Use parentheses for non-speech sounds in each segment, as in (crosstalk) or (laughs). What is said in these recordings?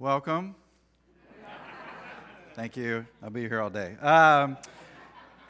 Welcome. Thank you. I'll be here all day. Um,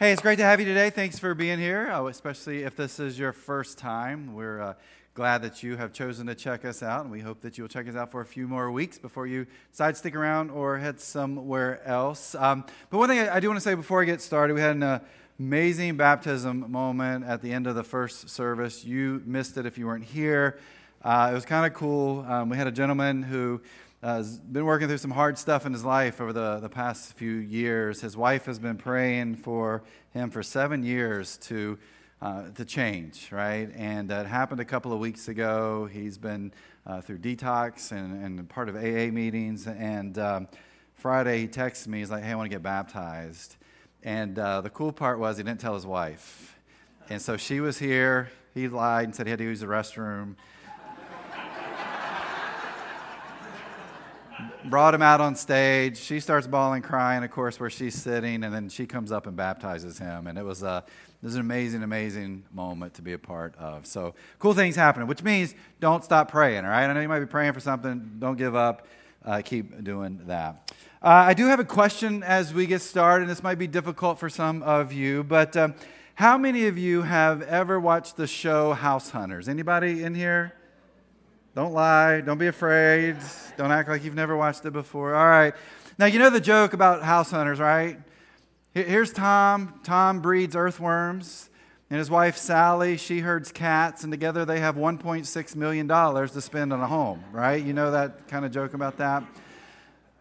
hey, it's great to have you today. Thanks for being here, uh, especially if this is your first time. We're uh, glad that you have chosen to check us out, and we hope that you'll check us out for a few more weeks before you decide to stick around or head somewhere else. Um, but one thing I, I do want to say before I get started, we had an uh, amazing baptism moment at the end of the first service. You missed it if you weren't here. Uh, it was kind of cool. Um, we had a gentleman who uh, has been working through some hard stuff in his life over the, the past few years. His wife has been praying for him for seven years to, uh, to change, right? And it happened a couple of weeks ago. He's been uh, through detox and, and part of AA meetings. And um, Friday, he texts me. He's like, hey, I want to get baptized. And uh, the cool part was he didn't tell his wife. And so she was here. He lied and said he had to use the restroom. Brought him out on stage. She starts bawling, crying, of course, where she's sitting, and then she comes up and baptizes him. And it was, a, it was an amazing, amazing moment to be a part of. So, cool things happening, which means don't stop praying, all right? I know you might be praying for something. Don't give up. Uh, keep doing that. Uh, I do have a question as we get started. And this might be difficult for some of you, but um, how many of you have ever watched the show House Hunters? Anybody in here? Don't lie. Don't be afraid. Don't act like you've never watched it before. All right. Now, you know the joke about house hunters, right? Here's Tom. Tom breeds earthworms. And his wife, Sally, she herds cats. And together they have $1.6 million to spend on a home, right? You know that kind of joke about that?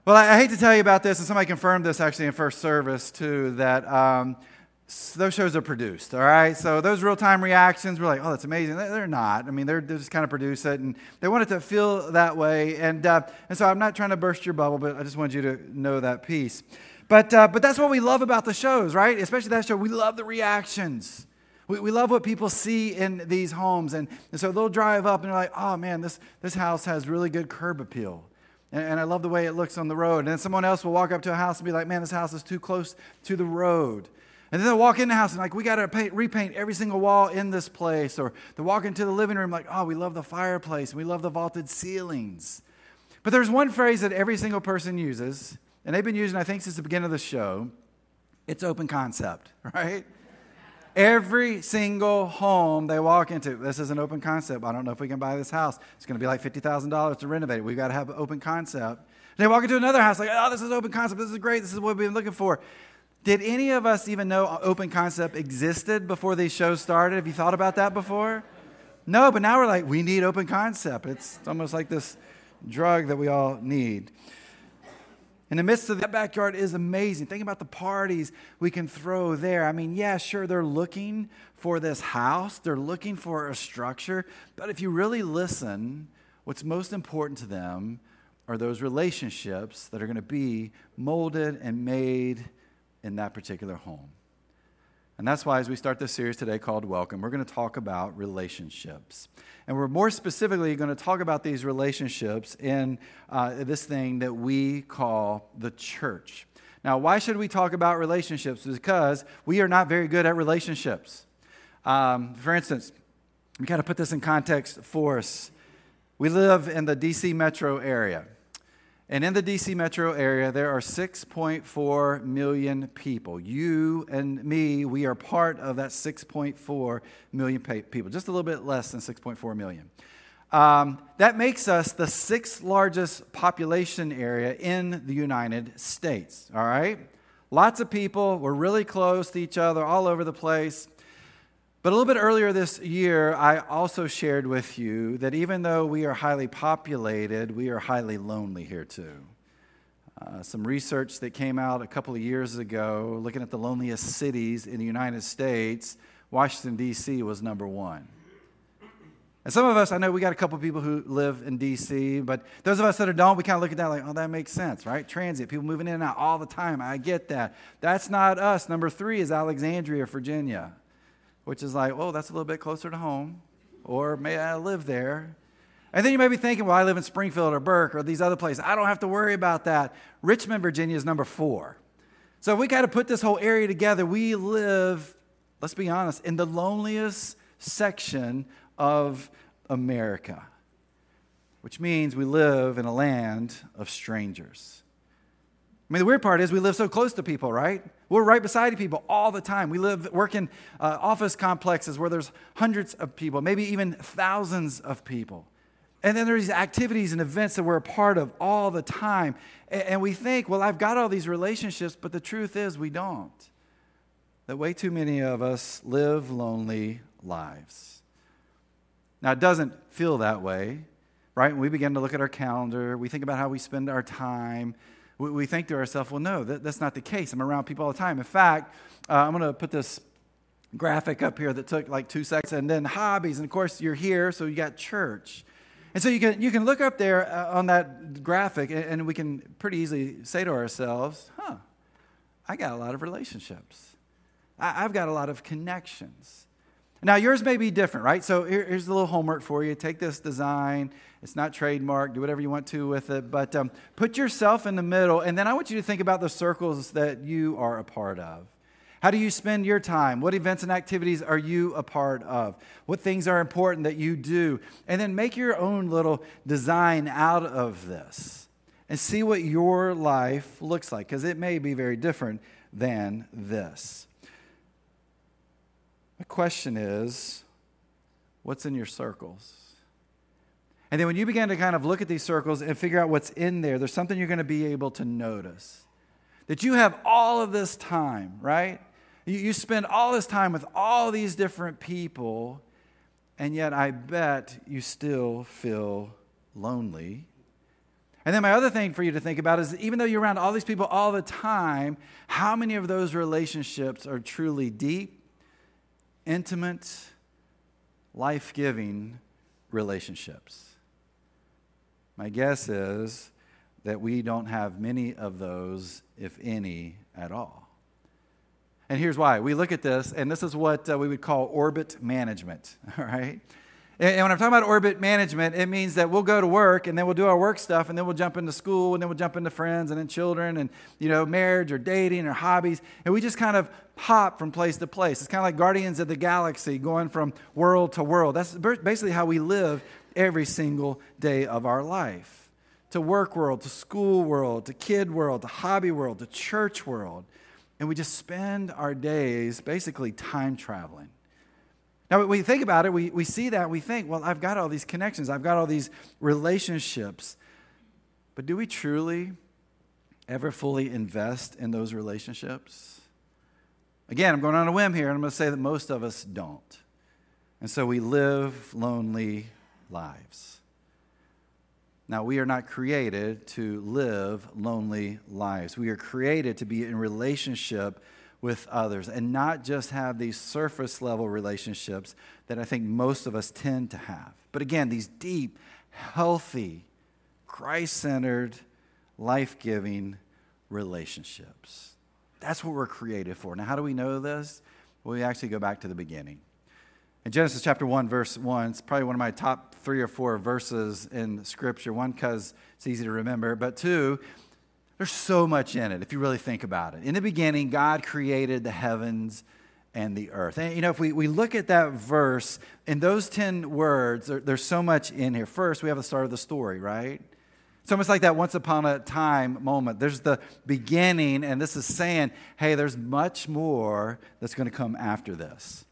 Well, I, hate to tell you about this, and somebody confirmed this actually in first service too, that um, those shows are produced, all right? So those real time reactions, we're like, oh, that's amazing. They're not. I mean, they're, they're just kind of produce it, and they want it to feel that way. And, uh, and so I'm not trying to burst your bubble, but I just wanted you to know that piece. But, uh, but that's what we love about the shows, right? Especially that show. We love the reactions. We, we love what people see in these homes. And, and so they'll drive up and they're like, oh, man, this, this house has really good curb appeal. And, and I love the way it looks on the road. And then someone else will walk up to a house and be like, man, this house is too close to the road. And then they'll walk in the house and like, we got to repaint every single wall in this place. Or they walk into the living room like, oh, we love the fireplace. We love the vaulted ceilings. But there's one phrase that every single person uses, and they've been using, I think, since the beginning of the show. It's open concept, (laughs) right? Every single home they walk into, this is an open concept. I don't know if we can buy this house. It's going to be like $50,000 to renovate it. We've got to have an open concept. And they walk into another house like, oh, this is open concept. This is great. This is what we've been looking for. Did any of us even know open concept existed before these shows started? Have you thought about that before? No, but now we're like, we need open concept. It's almost like this drug that we all need. In the midst of that backyard is amazing. Think about the parties we can throw there. I mean, yeah, sure, they're looking for this house, they're looking for a structure, but if you really listen, what's most important to them are those relationships that are going to be molded and made in that particular home. And that's why, as we start this series today called Welcome, we're going to talk about relationships. And we're more specifically going to talk about these relationships in uh, this thing that we call the church. Now, why should we talk about relationships? Because we are not very good at relationships. Um, for instance, we got to put this in context for us. We live in the DC metro area. And in the DC metro area, there are 6.4 million people. You and me, we are part of that 6.4 million people, just a little bit less than 6.4 million. Um, that makes us the sixth largest population area in the United States, all right? Lots of people, we're really close to each other all over the place. But a little bit earlier this year, I also shared with you that even though we are highly populated, we are highly lonely here too. Uh, some research that came out a couple of years ago looking at the loneliest cities in the United States, Washington, D.C. was number one. And some of us, I know we got a couple of people who live in D.C., but those of us that don't, we kind of look at that like, oh, that makes sense, right? Transit, people moving in and out all the time. I get that. That's not us. Number three is Alexandria, Virginia which is like, oh, that's a little bit closer to home, or may I live there? And then you may be thinking, well, I live in Springfield or Burke or these other places. I don't have to worry about that. Richmond, Virginia is number four. So we got to put this whole area together. We live, let's be honest, in the loneliest section of America. which means we live in a land of strangers. I mean, the weird part is we live so close to people, right? We're right beside people all the time. We live, work in uh, office complexes where there's hundreds of people, maybe even thousands of people. And then there's these activities and events that we're a part of all the time. And we think, well, I've got all these relationships, but the truth is we don't. That way too many of us live lonely lives. Now, it doesn't feel that way, right? When we begin to look at our calendar, we think about how we spend our time. We, think to ourselves, well, no, that, that's not the case. I'm around people all the time. In fact, uh, I'm going to put this graphic up here that took like two seconds, and then hobbies. And of course, you're here, so you got church. And so you can, you can look up there uh, on that graphic, and, and we can pretty easily say to ourselves, huh, I got a lot of relationships. I, I've got a lot of connections. Now, yours may be different, right? So here, here's a little homework for you. Take this design. It's not trademark. Do whatever you want to with it. But um, put yourself in the middle, and then I want you to think about the circles that you are a part of. How do you spend your time? What events and activities are you a part of? What things are important that you do? And then make your own little design out of this and see what your life looks like, because it may be very different than this. The question is what's in your circles? And then when you begin to kind of look at these circles and figure out what's in there, there's something you're going to be able to notice. That you have all of this time, right? You, you spend all this time with all these different people, and yet I bet you still feel lonely. And then my other thing for you to think about is even though you're around all these people all the time, how many of those relationships are truly deep, intimate, life giving relationships? My guess is that we don't have many of those, if any, at all. And here's why. We look at this, and this is what uh, we would call orbit management, (laughs) all right? And, and when I'm talking about orbit management, it means that we'll go to work, and then we'll do our work stuff, and then we'll jump into school, and then we'll jump into friends, and then children, and, you know, marriage or dating or hobbies, and we just kind of hop from place to place. It's kind of like Guardians of the Galaxy going from world to world. That's basically how we live every single day of our life. To work world, to school world, to kid world, to hobby world, to church world and we just spend our days basically time traveling. Now, when we think about it, we, we see that, we think, well, I've got all these connections, I've got all these relationships. But do we truly ever fully invest in those relationships? Again, I'm going on a whim here, and I'm going to say that most of us don't. And so we live lonely lives. Now, we are not created to live lonely lives. We are created to be in relationship with others and not just have these surface level relationships that I think most of us tend to have. But again, these deep, healthy, Christ centered, life giving relationships. That's what we're created for. Now, how do we know this? Well, we actually go back to the beginning. In Genesis chapter 1, verse 1, it's probably one of my top three or four verses in Scripture. One, because it's easy to remember, but two, there's so much in it if you really think about it. In the beginning, God created the heavens and the earth. And, you know, if we, we look at that verse, in those 10 words, there, there's so much in here. First, we have the start of the story, right? It's almost like that once upon a time moment. There's the beginning, and this is saying, hey, there's much more that's going to come after this.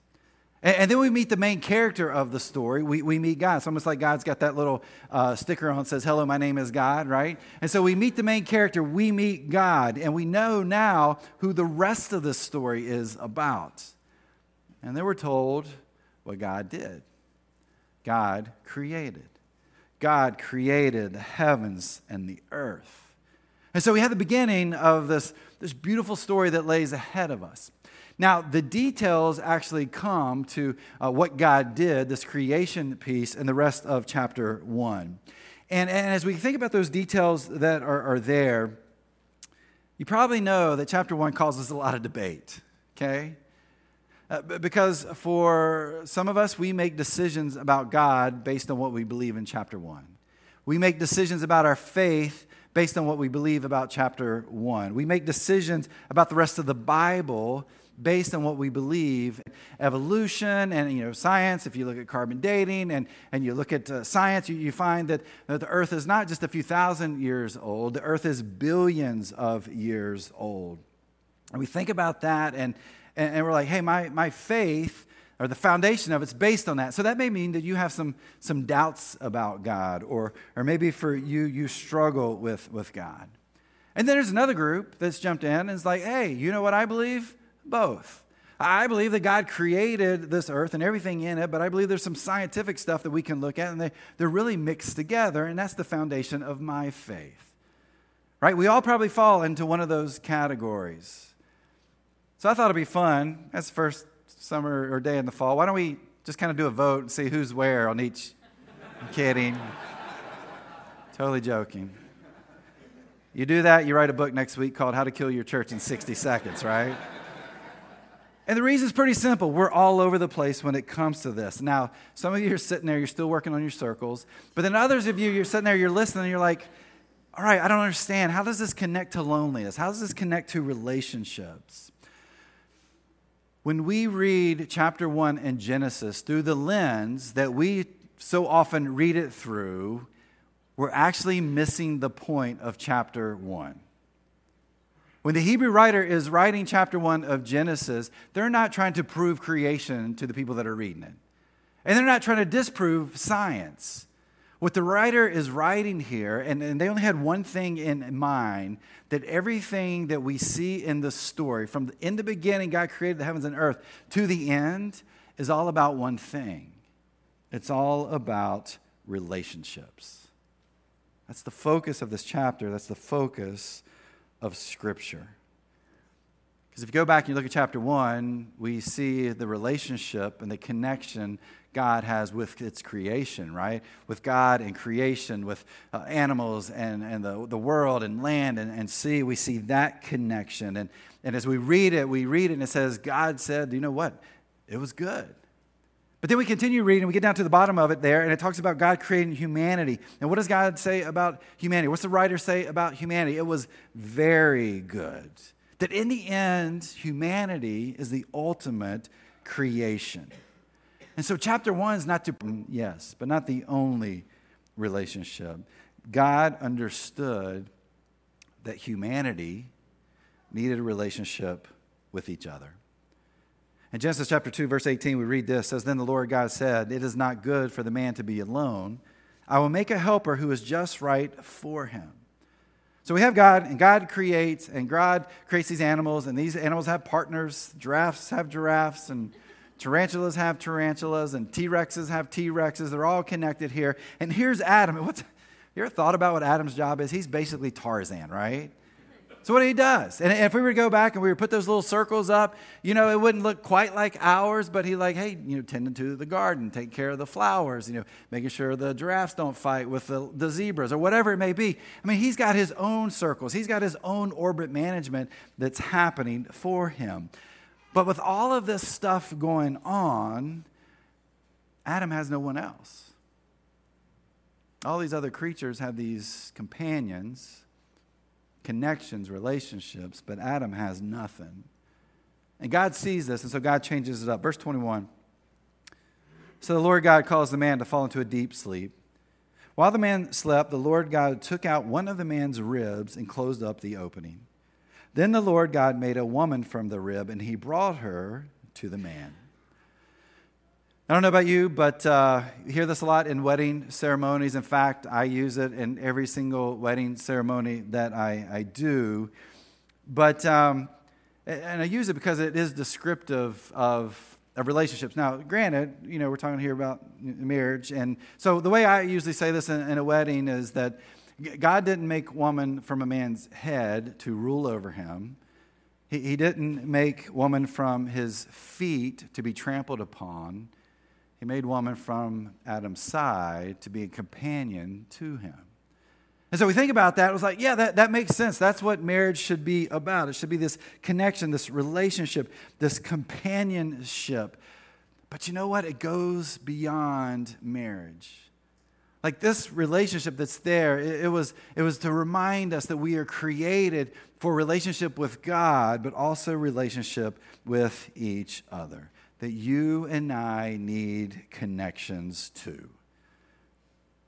And, then we meet the main character of the story. We, we meet God. It's almost like God's got that little uh, sticker on that says, Hello, my name is God, right? And so we meet the main character. We meet God. And we know now who the rest of the story is about. And then we're told what God did God created. God created the heavens and the earth. And so we have the beginning of this, this beautiful story that lays ahead of us. Now, the details actually come to uh, what God did, this creation piece, in the rest of chapter 1. And, and as we think about those details that are, are there, you probably know that chapter 1 causes a lot of debate, okay? Uh, because for some of us, we make decisions about God based on what we believe in chapter 1. We make decisions about our faith based on what we believe about chapter 1. We make decisions about the rest of the Bible based on what we believe evolution and you know science if you look at carbon dating and, and you look at uh, science you, you find that, that the earth is not just a few thousand years old the earth is billions of years old and we think about that and, and, and we're like hey my, my faith or the foundation of it's based on that. So that may mean that you have some, some doubts about God, or, or maybe for you, you struggle with, with God. And then there's another group that's jumped in and is like, hey, you know what I believe? Both. I believe that God created this earth and everything in it, but I believe there's some scientific stuff that we can look at, and they, they're really mixed together, and that's the foundation of my faith. Right? We all probably fall into one of those categories. So I thought it'd be fun. That's the first summer or day in the fall. Why don't we just kind of do a vote and see who's where on each? I'm kidding. (laughs) totally joking. You do that, you write a book next week called How to Kill Your Church in 60 Seconds, right? And the reason is pretty simple. We're all over the place when it comes to this. Now, some of you are sitting there, you're still working on your circles. But then others of you, you're sitting there, you're listening, and you're like, all right, I don't understand. How does this connect to loneliness? How does this connect to relationships? When we read chapter one in Genesis through the lens that we so often read it through, we're actually missing the point of chapter one. When the Hebrew writer is writing chapter one of Genesis, they're not trying to prove creation to the people that are reading it. And they're not trying to disprove science. What the writer is writing here, and, and they only had one thing in mind that everything that we see in the story, from the, in the beginning, God created the heavens and earth, to the end, is all about one thing it's all about relationships. That's the focus of this chapter. That's the focus of Scripture. Because if you go back and you look at chapter one, we see the relationship and the connection God has with its creation, right? With God and creation, with uh, animals and, and the, the world and land and, and sea. We see that connection. And, and as we read it, we read it and it says, God said, you know what? It was good. But then we continue reading, we get down to the bottom of it there, and it talks about God creating humanity. And what does God say about humanity? What's the writer say about humanity? It was very good. That in the end, humanity is the ultimate creation. And so, chapter one is not to, yes, but not the only relationship. God understood that humanity needed a relationship with each other. In Genesis chapter 2, verse 18, we read this says, Then the Lord God said, It is not good for the man to be alone. I will make a helper who is just right for him. So we have God, and God creates, and God creates these animals, and these animals have partners. Giraffes have giraffes, and tarantulas have tarantulas, and T Rexes have T Rexes. They're all connected here. And here's Adam. What's, you ever thought about what Adam's job is? He's basically Tarzan, right? So what he does, and if we were to go back and we were put those little circles up, you know, it wouldn't look quite like ours, but he like, hey, you know, tending to the garden, take care of the flowers, you know, making sure the giraffes don't fight with the, the zebras or whatever it may be. I mean, he's got his own circles. He's got his own orbit management that's happening for him. But with all of this stuff going on, Adam has no one else. All these other creatures have these companions connections, relationships, but Adam has nothing. And God sees this, and so God changes it up. Verse 21. So the Lord God caused the man to fall into a deep sleep. While the man slept, the Lord God took out one of the man's ribs and closed up the opening. Then the Lord God made a woman from the rib, and he brought her to the man. I don't know about you, but uh, you hear this a lot in wedding ceremonies. In fact, I use it in every single wedding ceremony that I, I do. But, um, and I use it because it is descriptive of, of relationships. Now, granted, you know, we're talking here about marriage. And so the way I usually say this in, in a wedding is that God didn't make woman from a man's head to rule over him. He, he didn't make woman from his feet to be trampled upon. He made woman from Adam's side to be a companion to him. And so we think about that, it was like, yeah, that, that makes sense. That's what marriage should be about. It should be this connection, this relationship, this companionship. But you know what? It goes beyond marriage. Like this relationship that's there, it, it, was, it was to remind us that we are created for relationship with God, but also relationship with each other. That you and I need connections too.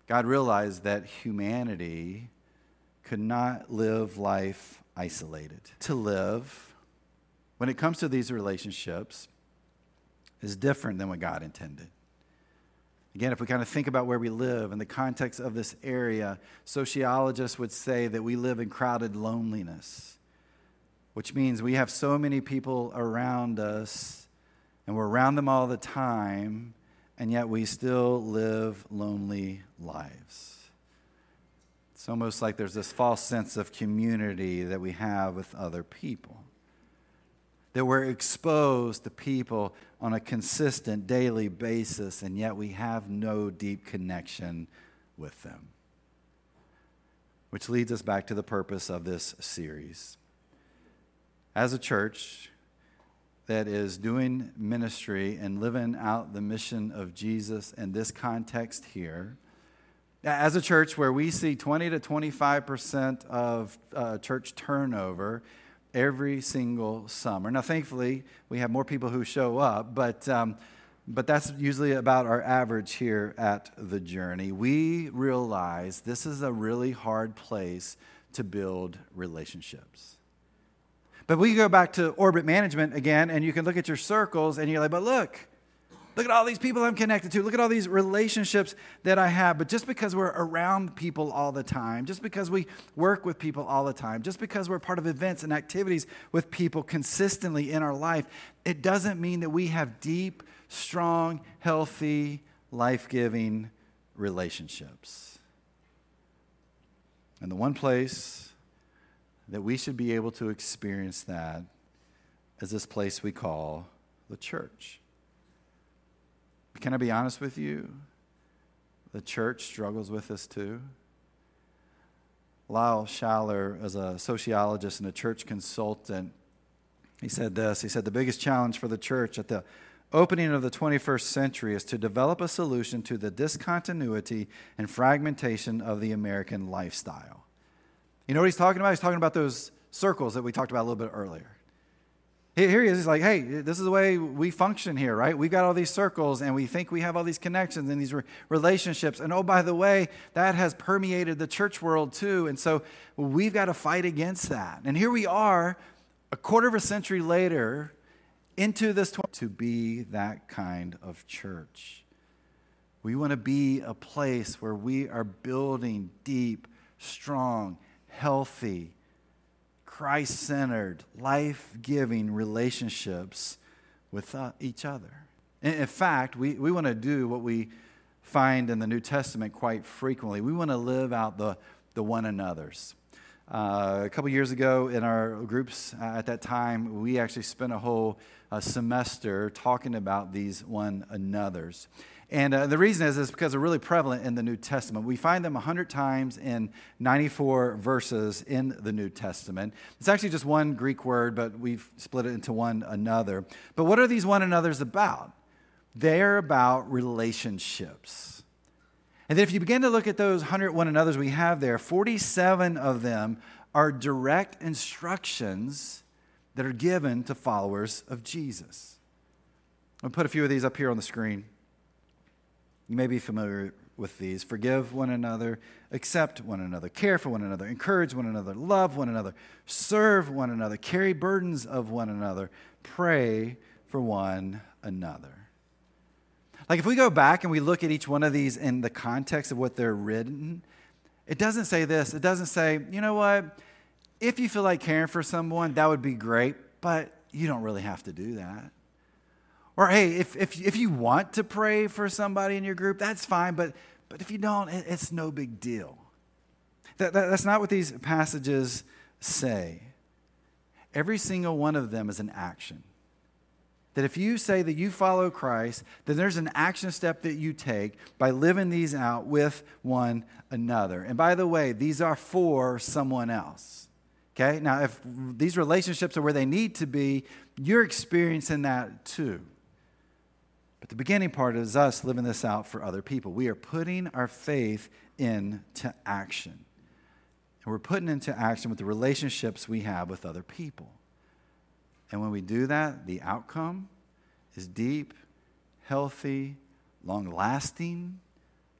God realized that humanity could not live life isolated. To live, when it comes to these relationships, is different than what God intended. Again, if we kind of think about where we live in the context of this area, sociologists would say that we live in crowded loneliness, which means we have so many people around us and we're around them all the time, and yet we still live lonely lives. It's almost like there's this false sense of community that we have with other people that we're exposed to people on a consistent daily basis, and yet we have no deep connection with them. Which leads us back to the purpose of this series. As a church that is doing ministry and living out the mission of Jesus in this context here, as a church where we see 20 to 25% of uh, church turnover, every single summer. Now, thankfully, we have more people who show up, but, um, but that's usually about our average here at the journey. We realize this is a really hard place to build relationships. But we go back to orbit management again, and you can look at your circles, and you're like, but look, Look at all these people I'm connected to. Look at all these relationships that I have. But just because we're around people all the time, just because we work with people all the time, just because we're part of events and activities with people consistently in our life, it doesn't mean that we have deep, strong, healthy, life giving relationships. And the one place that we should be able to experience that as this place we call the church. Can I be honest with you? The church struggles with this too. Lyle Schaller, as a sociologist and a church consultant, he said this. He said, The biggest challenge for the church at the opening of the 21st century is to develop a solution to the discontinuity and fragmentation of the American lifestyle. You know what he's talking about? He's talking about those circles that we talked about a little bit earlier. Here he is. He's like, hey, this is the way we function here, right? We've got all these circles and we think we have all these connections and these re- relationships. And oh, by the way, that has permeated the church world too. And so we've got to fight against that. And here we are, a quarter of a century later, into this to be that kind of church. We want to be a place where we are building deep, strong, healthy, Christ centered, life giving relationships with uh, each other. In, fact, we, we want to do what we find in the New Testament quite frequently. We want to live out the, the one another's. Uh, a couple years ago in our groups uh, at that time, we actually spent a whole uh, semester talking about these one another's. And uh, the reason is, is because they're really prevalent in the New Testament. We find them 100 times in 94 verses in the New Testament. It's actually just one Greek word, but we've split it into one another. But what are these one another's about? They're about relationships. And then if you begin to look at those 100 one another's we have there, 47 of them are direct instructions that are given to followers of Jesus. I'll put a few of these up here on the screen. You may be familiar with these. Forgive one another, accept one another, care for one another, encourage one another, love one another, serve one another, carry burdens of one another, pray for one another. Like if we go back and we look at each one of these in the context of what they're written, it doesn't say this. It doesn't say, you know what? If you feel like caring for someone, that would be great, but you don't really have to do that. Or, hey, if, if, if you want to pray for somebody in your group, that's fine, but, but if you don't, it, it's no big deal. That, that, that's not what these passages say. Every single one of them is an action. That if you say that you follow Christ, then there's an action step that you take by living these out with one another. And by the way, these are for someone else. Okay? Now, if these relationships are where they need to be, you're experiencing that too. But the beginning part is us living this out for other people. We are putting our faith into action. And we're putting into action with the relationships we have with other people. And when we do that, the outcome is deep, healthy, long lasting,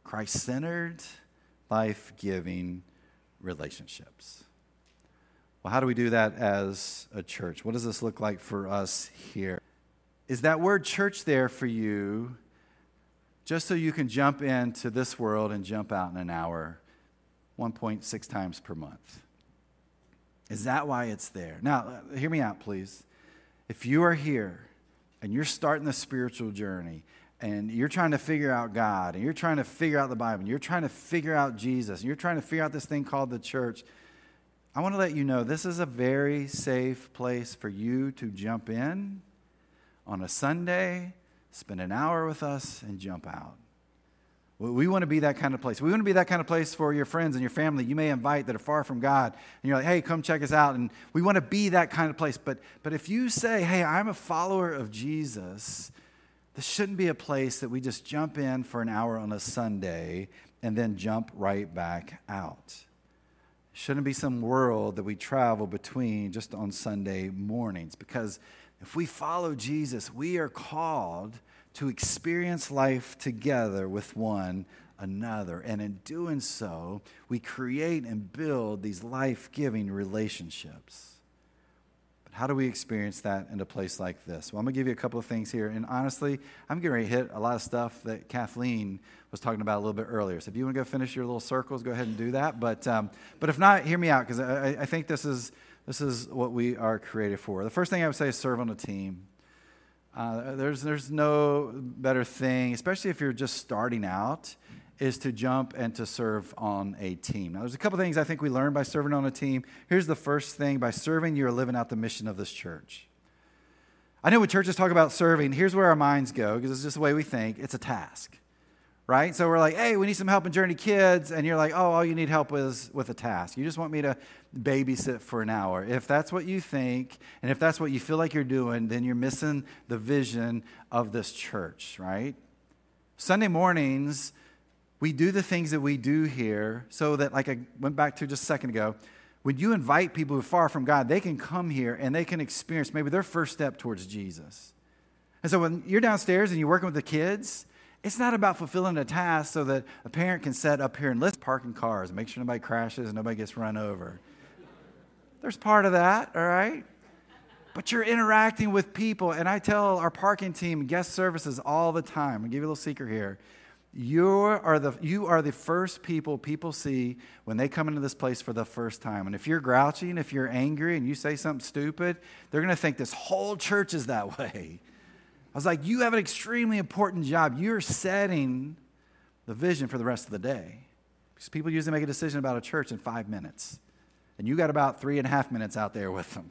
Christ centered, life giving relationships. Well, how do we do that as a church? What does this look like for us here? Is that word church there for you just so you can jump into this world and jump out in an hour 1.6 times per month? Is that why it's there? Now, hear me out, please. If you are here and you're starting the spiritual journey and you're trying to figure out God and you're trying to figure out the Bible and you're trying to figure out Jesus and you're trying to figure out this thing called the church, I want to let you know this is a very safe place for you to jump in on a Sunday, spend an hour with us, and jump out. We want to be that kind of place. We want to be that kind of place for your friends and your family you may invite that are far from God. And you're like, hey, come check us out. And we want to be that kind of place. But, but if you say, hey, I'm a follower of Jesus, this shouldn't be a place that we just jump in for an hour on a Sunday and then jump right back out. It shouldn't be some world that we travel between just on Sunday mornings. Because if we follow Jesus, we are called to experience life together with one another. And in doing so, we create and build these life giving relationships. But how do we experience that in a place like this? Well, I'm going to give you a couple of things here. And honestly, I'm ready to hit a lot of stuff that Kathleen was talking about a little bit earlier. So if you want to go finish your little circles, go ahead and do that. But, um, but if not, hear me out because I, I think this is, this is what we are created for. The first thing I would say is serve on a team. Uh, there's, there's no better thing, especially if you're just starting out, is to jump and to serve on a team. Now, there's a couple things I think we learn by serving on a team. Here's the first thing by serving, you're living out the mission of this church. I know when churches talk about serving, here's where our minds go because it's just the way we think it's a task right? So we're like, hey, we need some help in Journey Kids. And you're like, oh, all you need help is with a task. You just want me to babysit for an hour. If that's what you think, and if that's what you feel like you're doing, then you're missing the vision of this church, right? Sunday mornings, we do the things that we do here so that, like I went back to just a second ago, when you invite people who are far from God, they can come here and they can experience maybe their first step towards Jesus. And so when you're downstairs and you're working with the kids, it's not about fulfilling a task so that a parent can set up here and let's parking cars make sure nobody crashes and nobody gets run over. There's part of that, all right? But you're interacting with people. And I tell our parking team, guest services all the time, I'll give you a little secret here. You are, the, you are the first people people see when they come into this place for the first time. And if you're grouchy and if you're angry and you say something stupid, they're going to think this whole church is that (laughs) way. I was like, You have an extremely important job. You're setting the vision for the rest of the day. Because people usually make a decision about a church in five minutes, and you got about three and a half minutes out there with them.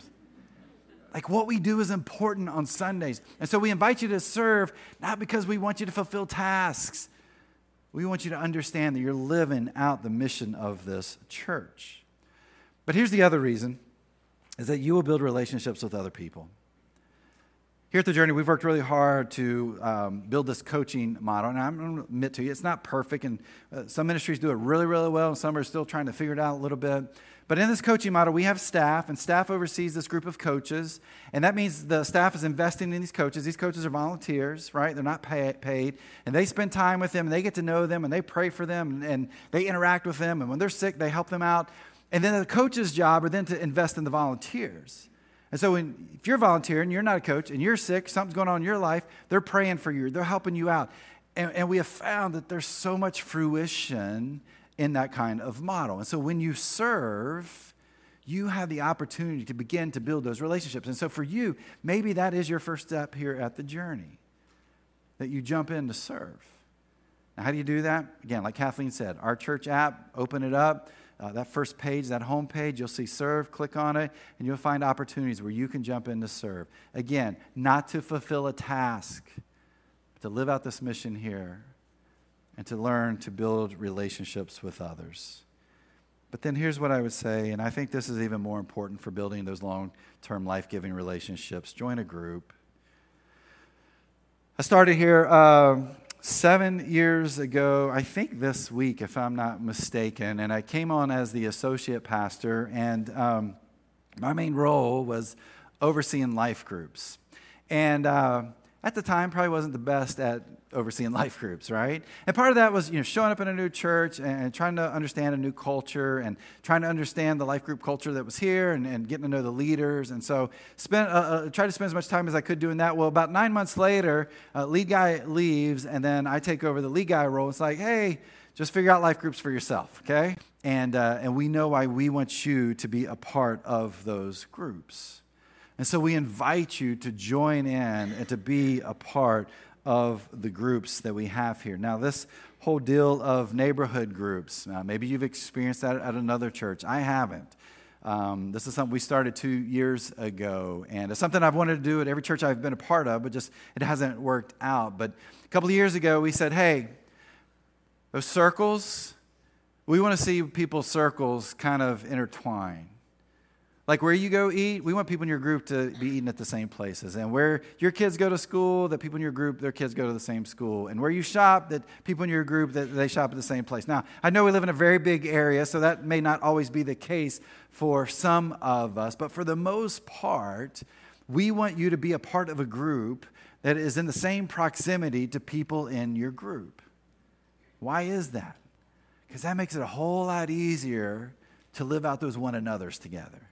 Like what we do is important on Sundays. And so we invite you to serve, not because we want you to fulfill tasks. We want you to understand that you're living out the mission of this church. But here's the other reason is that you will build relationships with other people. Here at the Journey, we've worked really hard to um, build this coaching model. And I'm going to admit to you, it's not perfect. And uh, some ministries do it really, really well, and some are still trying to figure it out a little bit. But in this coaching model, we have staff, and staff oversees this group of coaches. And that means the staff is investing in these coaches. These coaches are volunteers, right? They're not pay- paid. And they spend time with them, and they get to know them, and they pray for them, and, and they interact with them. And when they're sick, they help them out. And then the coach's job are then to invest in the volunteers. And so, when, if you're volunteering, you're not a coach, and you're sick, something's going on in your life, they're praying for you, they're helping you out. And, and we have found that there's so much fruition in that kind of model. And so, when you serve, you have the opportunity to begin to build those relationships. And so, for you, maybe that is your first step here at the journey that you jump in to serve. Now, how do you do that? Again, like Kathleen said, our church app, open it up uh, that first page, that home page, you'll see serve, click on it, and you'll find opportunities where you can jump in to serve. Again, not to fulfill a task, but to live out this mission here and to learn to build relationships with others. But then here's what I would say, and I think this is even more important for building those long term life giving relationships join a group. I started here uh, seven years ago, I think this week, if I'm not mistaken, and I came on as the associate pastor, and um, my main role was overseeing life groups. And uh, at the time, probably wasn't the best at overseeing life groups, right? And part of that was, you know, showing up in a new church and trying to understand a new culture and trying to understand the life group culture that was here and, and getting to know the leaders. And so spent, uh, uh, tried to spend as much time as I could doing that. Well, about nine months later, uh, lead guy leaves and then I take over the lead guy role. It's like, hey, just figure out life groups for yourself, okay? And, uh, and we know why we want you to be a part of those groups. And so we invite you to join in and to be a part of the groups that we have here. Now, this whole deal of neighborhood groups, uh, maybe you've experienced that at another church. I haven't. Um, this is something we started two years ago, and it's something I've wanted to do at every church I've been a part of, but just it hasn't worked out. But a couple of years ago, we said, hey, those circles, we want to see people's circles kind of intertwine. Like where you go eat, we want people in your group to be eating at the same places. And where your kids go to school, that people in your group, their kids go to the same school. And where you shop, that people in your group, that they shop at the same place. Now, I know we live in a very big area, so that may not always be the case for some of us. But for the most part, we want you to be a part of a group that is in the same proximity to people in your group. Why is that? Because that makes it a whole lot easier to live out those one another's together.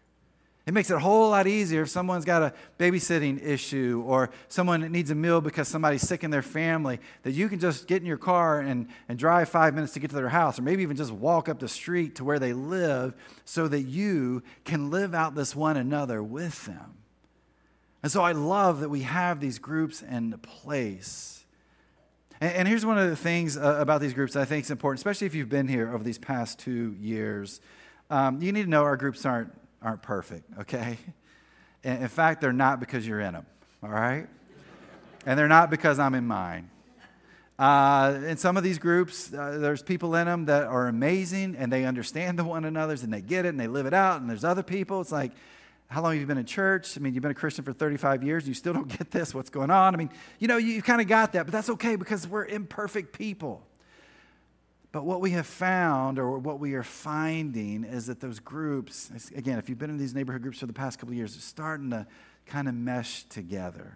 It makes it a whole lot easier if someone's got a babysitting issue or someone needs a meal because somebody's sick in their family, that you can just get in your car and, and drive five minutes to get to their house, or maybe even just walk up the street to where they live so that you can live out this one another with them. And so I love that we have these groups in place. And, and here's one of the things uh, about these groups that I think is important, especially if you've been here over these past two years. Um, you need to know our groups aren't aren't perfect, okay? In fact, they're not because you're in them, all right? And they're not because I'm in mine. Uh, in some of these groups, uh, there's people in them that are amazing and they understand the one another's and they get it and they live it out. And there's other people, it's like, how long have you been in church? I mean, you've been a Christian for 35 years and you still don't (laughs) get this. What's going on? I mean, you know, you kind of got that, but that's okay because we're imperfect people. But what we have found, or what we are finding, is that those groups, again, if you've been in these neighborhood groups for the past couple of years, are starting to kind of mesh together.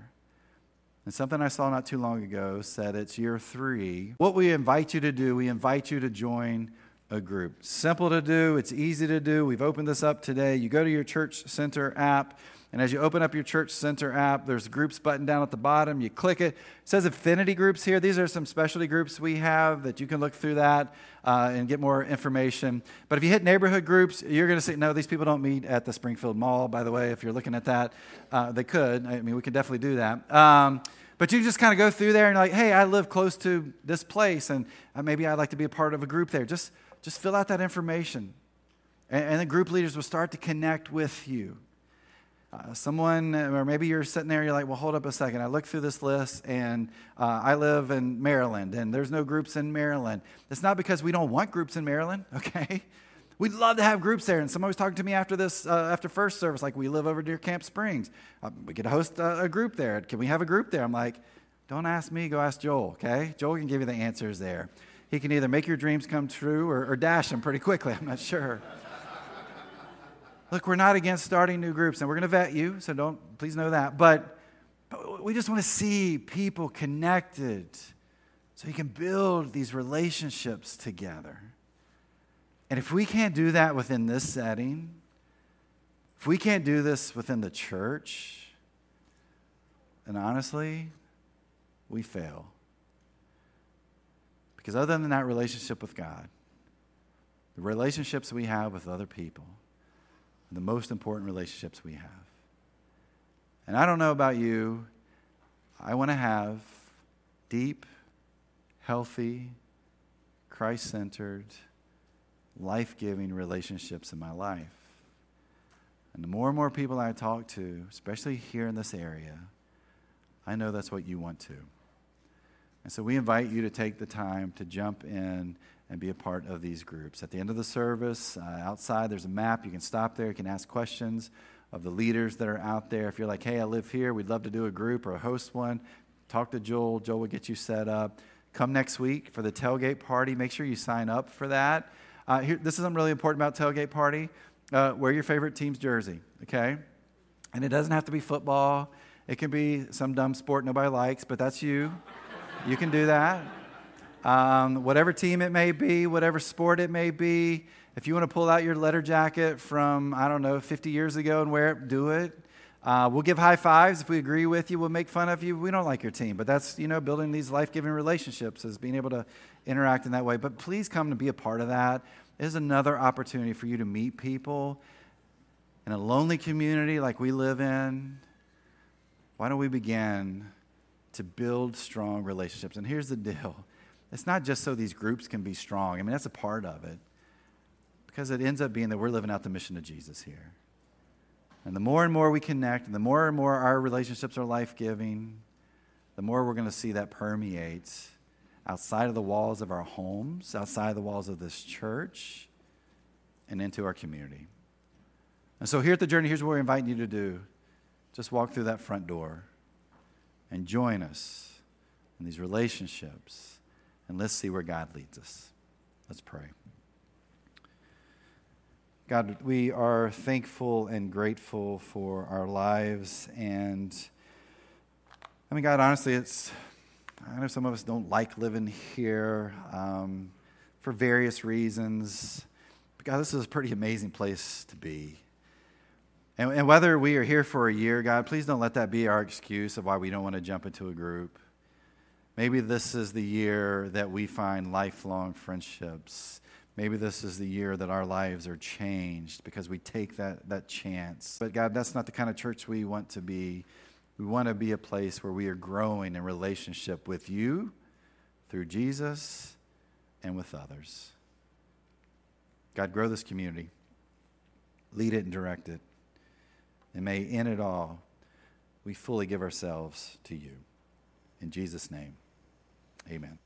And something I saw not too long ago said it's year three. What we invite you to do, we invite you to join a group. Simple to do, it's easy to do. We've opened this up today. You go to your Church Center app. And as you open up your Church Center app, there's groups button down at the bottom. You click it. It says affinity groups here. These are some specialty groups we have that you can look through that uh, and get more information. But if you hit neighborhood groups, you're going to see no, these people don't meet at the Springfield Mall, by the way. If you're looking at that, uh, they could. I mean, we could definitely do that. Um, but you just kind of go through there and like, hey, I live close to this place, and uh, maybe I'd like to be a part of a group there. Just, just fill out that information. And, and the group leaders will start to connect with you. Uh, someone, or maybe you're sitting there, you're like, well, hold up a second. I looked through this list and uh, I live in Maryland and there's no groups in Maryland. It's not because we don't want groups in Maryland, (laughs) okay? We'd love to have groups there. And someone was talking to me after this, uh, after first service, like, we live over near Camp Springs. Uh, we could host a, a group there. Can we have a group there? I'm like, don't ask me, go ask Joel, okay? Joel can give you the answers there. He can either make your dreams come true or, or dash them pretty quickly. I'm not sure. Look, we're not against starting new groups, and we're going to vet you, so don't, please know that. But, but we just want to see people connected so you can build these relationships together. And if we can't do that within this setting, if we can't do this within the church, then honestly, we fail. Because other than that relationship with God, the relationships we have with other people, the most important relationships we have. And I don't know about you, I want to have deep, healthy, Christ centered, life giving relationships in my life. And the more and more people I talk to, especially here in this area, I know that's what you want to. And so we invite you to take the time to jump in and be a part of these groups. At the end of the service, uh, outside, there's a map. You can stop there. You can ask questions of the leaders that are out there. If you're like, hey, I live here, we'd love to do a group or host one, talk to Joel. Joel will get you set up. Come next week for the tailgate party. Make sure you sign up for that. Uh, here, this is something really important about tailgate party. Uh, wear your favorite team's jersey, okay? And it doesn't have to be football. It can be some dumb sport nobody likes, but that's you. you can do that. Um, whatever team it may be, whatever sport it may be. If you want to pull out your letter jacket from, I don't know, 50 years ago and wear it, do it. Uh, we'll give high fives if we agree with you. We'll make fun of you. We don't like your team, but that's you know building these life-giving relationships is being able to interact in that way. But please come to be a part of that. It is another opportunity for you to meet people in a lonely community like we live in. Why don't we begin to build strong relationships? And here's the deal: it's not just so these groups can be strong. I mean that's a part of it, because it ends up being that we're living out the mission of Jesus here. And the more and more we connect, and the more and more our relationships are life giving, the more we're going to see that permeate outside of the walls of our homes, outside of the walls of this church, and into our community. And so, here at the journey, here's what we're inviting you to do just walk through that front door and join us in these relationships, and let's see where God leads us. Let's pray. God, we are thankful and grateful for our lives. And I mean, God, honestly, it's, I know some of us don't like living here um, for various reasons. But God, this is a pretty amazing place to be. And, and whether we are here for a year, God, please don't let that be our excuse of why we don't want to jump into a group. Maybe this is the year that we find lifelong friendships Maybe this is the year that our lives are changed because we take that, that chance. But God, that's not the kind of church we want to be. We want to be a place where we are growing in relationship with you through Jesus and with others. God, grow this community, lead it and direct it. And may in it all, we fully give ourselves to you. In Jesus' name, amen.